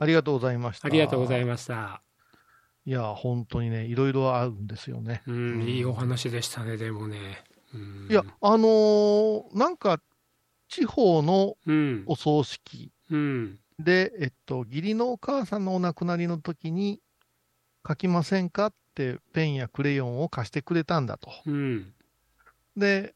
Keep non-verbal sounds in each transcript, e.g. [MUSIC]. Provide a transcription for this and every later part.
ありがとうございました。ありがとうございました。いや、本当にね、いろいろあるんですよね。うん、いいお話でしたね、でもね。うんいや、あのーなんか、地方のうん、お葬式うん、で、えっと、義理のお母さんのお亡くなりの時に、書きませんかってペンやクレヨンを貸してくれたんだと。うん、で、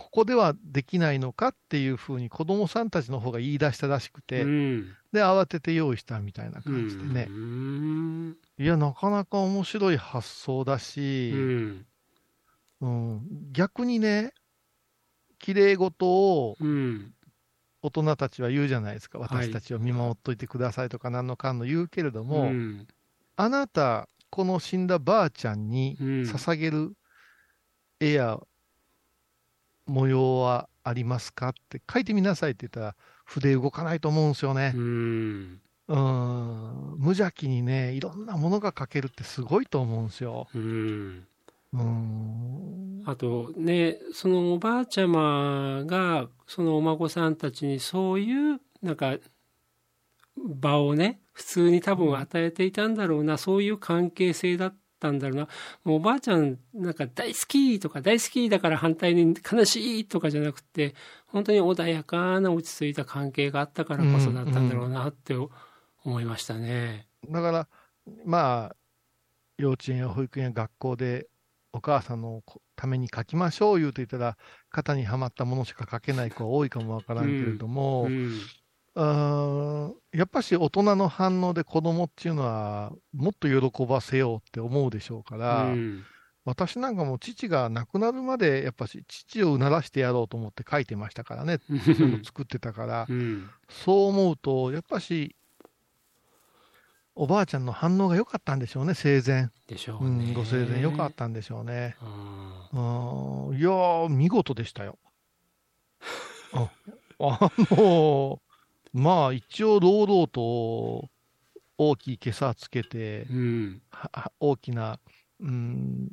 ここではできないのかっていうふうに子供さんたちの方が言い出したらしくて、うん、で、慌てて用意したみたいなう感じでね。ん、いや、なかなか面白い発想だうし、ん、うん、逆にね、綺麗事をうん、大人たちは言うじゃないですか。はい私たちを見守っといてくださいとか何のかんの言うけれども、うん、あなた、この死んだばあちゃんにうん。捧げる絵や模様はありますか？って書いてみなさいって言ったら筆動かないと思うんですよねう。ん、うん、無邪気にね、いろんなものが描けるってすごいと思うんですよ。うん。うん。あとね、そのおばあちゃまが、そのお孫さんたちにそういう、なんか、場をね、普通に多分与えていたんだろうな、そういう関係性だったんだろうな。もうおばあちゃん、なんか大好きとか大好きだから反対に悲しいとかじゃなくて、本当に穏やかな落ち着いた関係があったからこそだったんだろうなって思いましたね。だから、まあ、幼稚園や保育園や学校でお母さんのために書きましょう言うと言ったら、型にはまったものしか書けない子は多いかもわからんけれども、うん。あーやっぱし大人の反応で子供っていうのはもっと喜ばせようって思うでしょうから、うん私なんかも父が亡くなるまでやっぱし父をうならしてやろうと思って書いてましたからね、作ってたから、[LAUGHS] うん。そう思うと、やっぱしおばあちゃんの反応が良かったんでしょうね、生前。でしょううね。ん、ご生前良かったんでしょうね。うんうん、いやー、見事でしたよ。ああのまあ、一応、堂々と大きい袈裟つけて、うん。大きな、うん、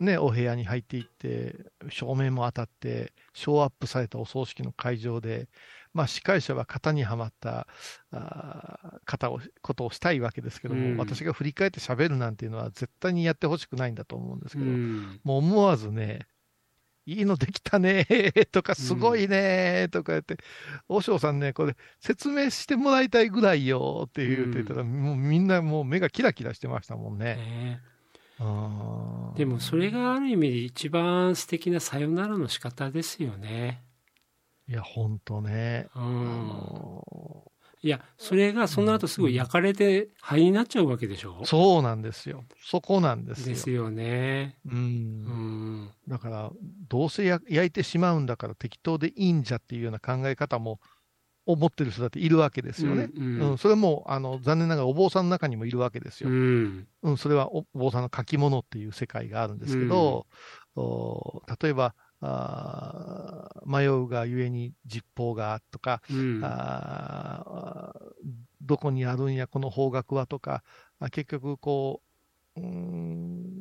ね、お部屋に入っていって、照明も当たって、ショーアップされたお葬式の会場で、まあ、司会者は型にはまったあー型をことをしたいわけですけども、うん私が振り返って喋るなんていうのは絶対にやってほしくないんだと思うんですうけど、ん。もう思わずね、いいのできたねー [LAUGHS] とか、すごいねーとか言って、和尚さんね、これ、説明してもらいたいぐらいよーって言ってたら、もうみんなもう目がキラキラしてましたもんね。でもそれがある意味で一番素敵なさよならの仕方ですよね。いや、ほんとね。あうん。のいや、それがその後すぐ焼かれて灰になっちゃうわけでしょ？ーそうなんですよ。そこなんですよ。ですよね。う。うんん。だから、どうせや焼いてしまうんだから適当でいいんじゃっていうような考え方も思ってる人だっているわけですよね。うんうん、それもあの残念ながらお坊さんの中にもいるわけですよ。うん。うん、それはおお坊さんの書き物っていう世界があるんですけど、お例えばあー迷うがゆえに実法がとか、うん。あーどこにあるんやこの方角はとか、あ結局こう、うーん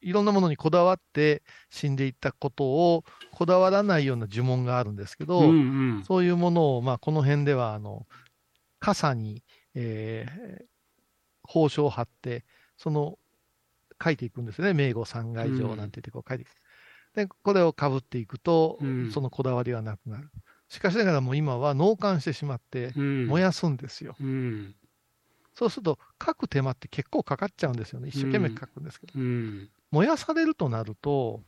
いろんなものにこだわって死んでいったことをこだわらないような呪文があるんですけど、うんうん。そういうものを、まあ、この辺では、あの、傘に、えー、宝書を貼って、その、書いていくんですよね。名護三階上なんて言って、こう書いていく。で、これを被っていくとうん、そのこだわりはなくなる。しかしながらもう今は納棺してしまって、うん。燃やすんですよ。うん。そうすると、書く手間って結構かかっちゃうんですよね。一生懸命書くんですけど。うん。燃やされるとなると、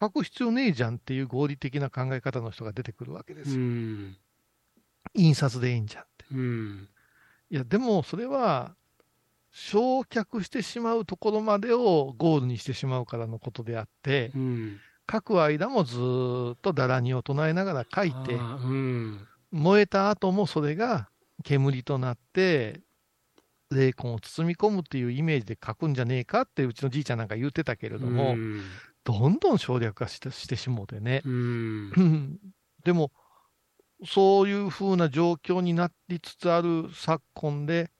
書く必要ねえじゃんっていう合理的な考え方の人が出てくるわけでうすよ。ん。印刷でいいんじゃんって。うん。いや、でもそれは、焼却してしまうところまでをゴールにしてしまうからのことであってう、ん。書く間もずーっとだらにを唱えながら書いて、うん。燃えた後もそれが煙となって、霊魂を包み込むっていうイメージで書くんじゃねえかってうちのじいちゃんなんか言ってたけれども、うん。どんどん省略化してしてしもうてね。うん。う [LAUGHS] んでも、そういう風な状況になりつつある昨今で、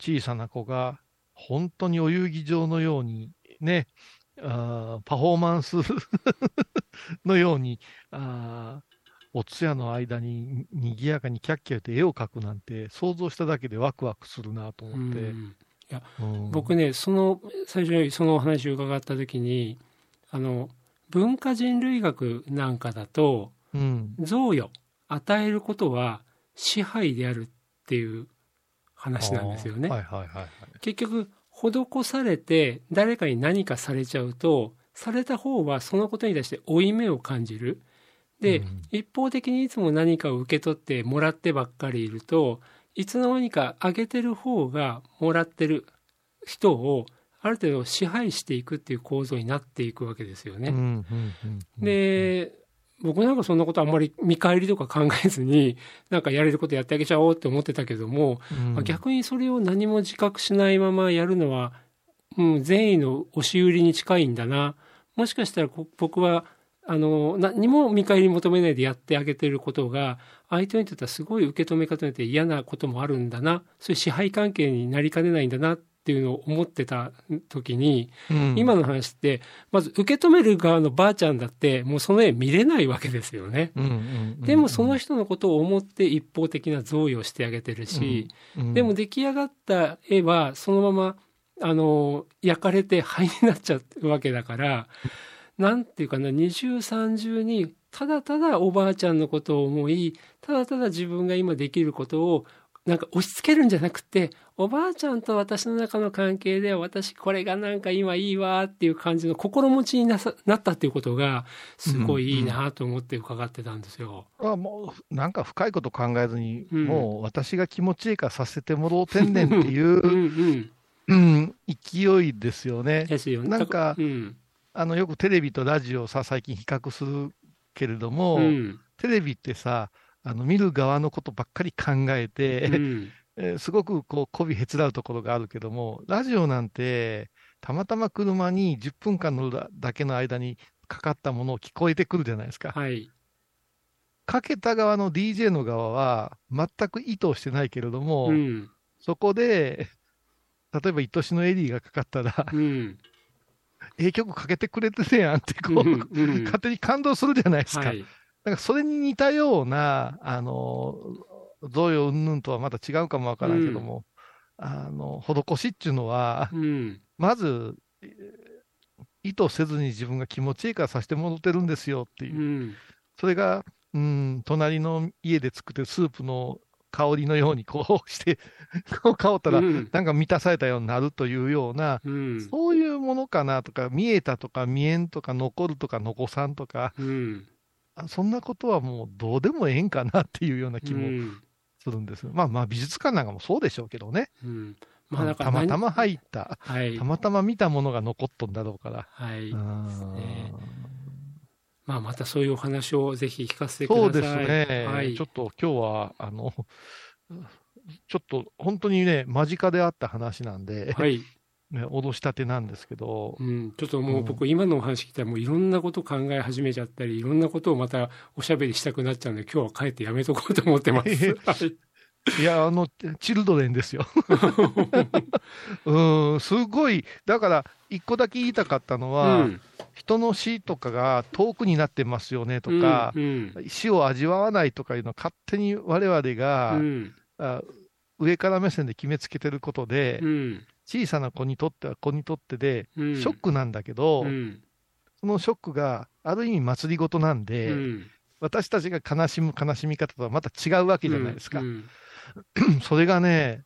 小さな子が本当にお遊戯場のようにね、あーパフォーマンス [LAUGHS] のようにあーお通夜の間ににぎやかにキャッキャ言って絵を描くなんて、想像しただけでワクワクするなと思って。うんいや、うん僕ねその最初にそのお話を伺った時にあの文化人類学なんかだとうん。贈与与えることは支配であるっていう話なんですよね。はいはいはいはい。結局施されて誰かに何かされちゃうとされた方はそのことに対して負い目を感じる。で、うん一方的にいつも何かを受け取ってもらってばっかりいるといつの間にかあげてる方がもらってる人をある程度支配していくっていう構造になっていくわけですよね。で僕なんかそんなことあんまり見返りとか考えずに [LAUGHS] なんかやれることやってあげちゃおうって思ってたけども、うん。まあ逆にそれを何も自覚しないままやるのは、うん、善意の押し売りに近いんだな。もしかしたらこ僕はあの何も見返り求めないでやってあげてることが相手にとってはすごい受け止め方によって嫌なこともあるんだな。そういう支配関係になりかねないんだなっていうのを思ってた時に、うん。今の話ってまず受け止める側のばあちゃんだってもうその絵見れないわけですよね。うんうんうんでもその人のことを思って一方的な贈与をしてあげてるし、うん。でも出来上がった絵はそのままあの焼かれて灰になっちゃうわけだからなんていうかな二重三重にただただおばあちゃんのことを思いただただ自分が今できることをなんか押し付けるんじゃなくておばあちゃんと私の中の関係で私これがなんか今いいわっていう感じの心持ちになさなったっていうことがすごいいいなと思って伺ってたんですよ。あもうなんか深いこと考えずに、うんもう私が気持ちいいからさせてもろうてんねんっていうんう、うん、うん、勢いですよね。ですよね。なんかうんあのよくテレビとラジオをさ最近比較するけれども、うんテレビってさあの見る側のことばっかり考えて、うん [LAUGHS] えーすごくこう媚びへつらうところがあるけども、ラジオなんて、たまたま車に10分間乗るだけの間にかかったものを聞こえてくるじゃないですか。はい。かけた側の DJ の側は、全く意図してないけれども、うん。そこで、例えば、愛しのエリーがかかったら、うん。[LAUGHS] ええ曲かけてくれてるやんって、こう、うんうん勝手に感動するじゃないですか。はい。なんかそれに似たような、あの、贈与云々とはまた違うかもわからんけども、あの、施しっていうのは、うん。まず、えー意図せずに自分が気持ちいいからさせてもらってるんですよっていうう。ん。それが、うん、隣の家で作ってるスープの香りのようにこうして、こう香ったら、うんなんか満たされたようになるというような、うん。そういうものかなとか、見えたとか見えんとか、残るとか残さんとか、うん。あそんなことはもうどうでもええんかなっていうような気もうん。するんです。まあまあ美術館なんかもそうでしょうけどね。うん。まあ、だからたまた何ま入った、はいた。またま見たものが残っとんだろうから。はい。まあ、またそういうお話をぜひ聞かせてください。そうですね、はいちょ。っと今日は、あの、ちょっと本当にね、間近であった話なんで、はい。ね、脅したてなんですけど。う、ん、ちょっともう僕今のお話聞いたらもういろんなこと考え始めちゃったりいろんなことをまたおしゃべりしたくなっちゃうので今日は帰ってやめとこうと思ってます。はい。いや、あの、チルドレンですよ。[LAUGHS] うん、すごい、だから、一個だけ言いたかったのは、うん。人の死とかが遠くになってますよねとか、うん。死を味わわないとかいうのを勝手に我々が、うん。あ上から目線で決めつけてることで、うん小さな子にとっては子にとってで、うん。ショックなんだけど、うん。そのショックがある意味祭りごとなんで、うん。私たちが悲しむ悲しみ方とはまた違うわけじゃないですか。うん。[CLEARS THROAT] それがね、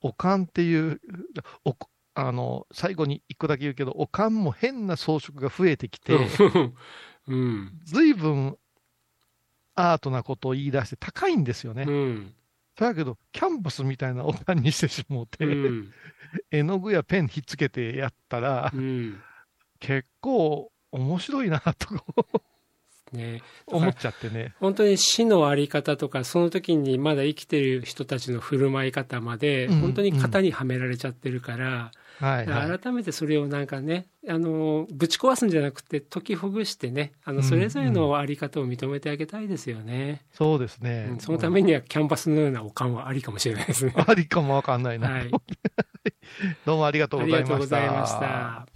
おかんっていう、おあの最後に一個だけ言うけど、おかんも変な装飾が増えてきて、うん。ずいぶんアートなことを言い出して高いんですよね。うんだけど、キャンバスみたいなおかんにしてしもうて、うん。[LAUGHS] 絵の具やペンひっつけてやったら、うん。結構面白いなとね。思っちゃってね。本当に死のあり方とかその時にまだ生きてる人たちの振る舞い方までうん。本当に型にはめられちゃってるから、はい、はい。改めてそれをなんかねあのぶち壊すんじゃなくて解きほぐしてねあうんのそれぞれのあり方を認めてあげたいですよね、そうですね。うんそのためにはキャンバスのようなおかんはありかもしれないですね。[LAUGHS] ありかもわかんないな。はい、[LAUGHS] どうもありがとうあございました。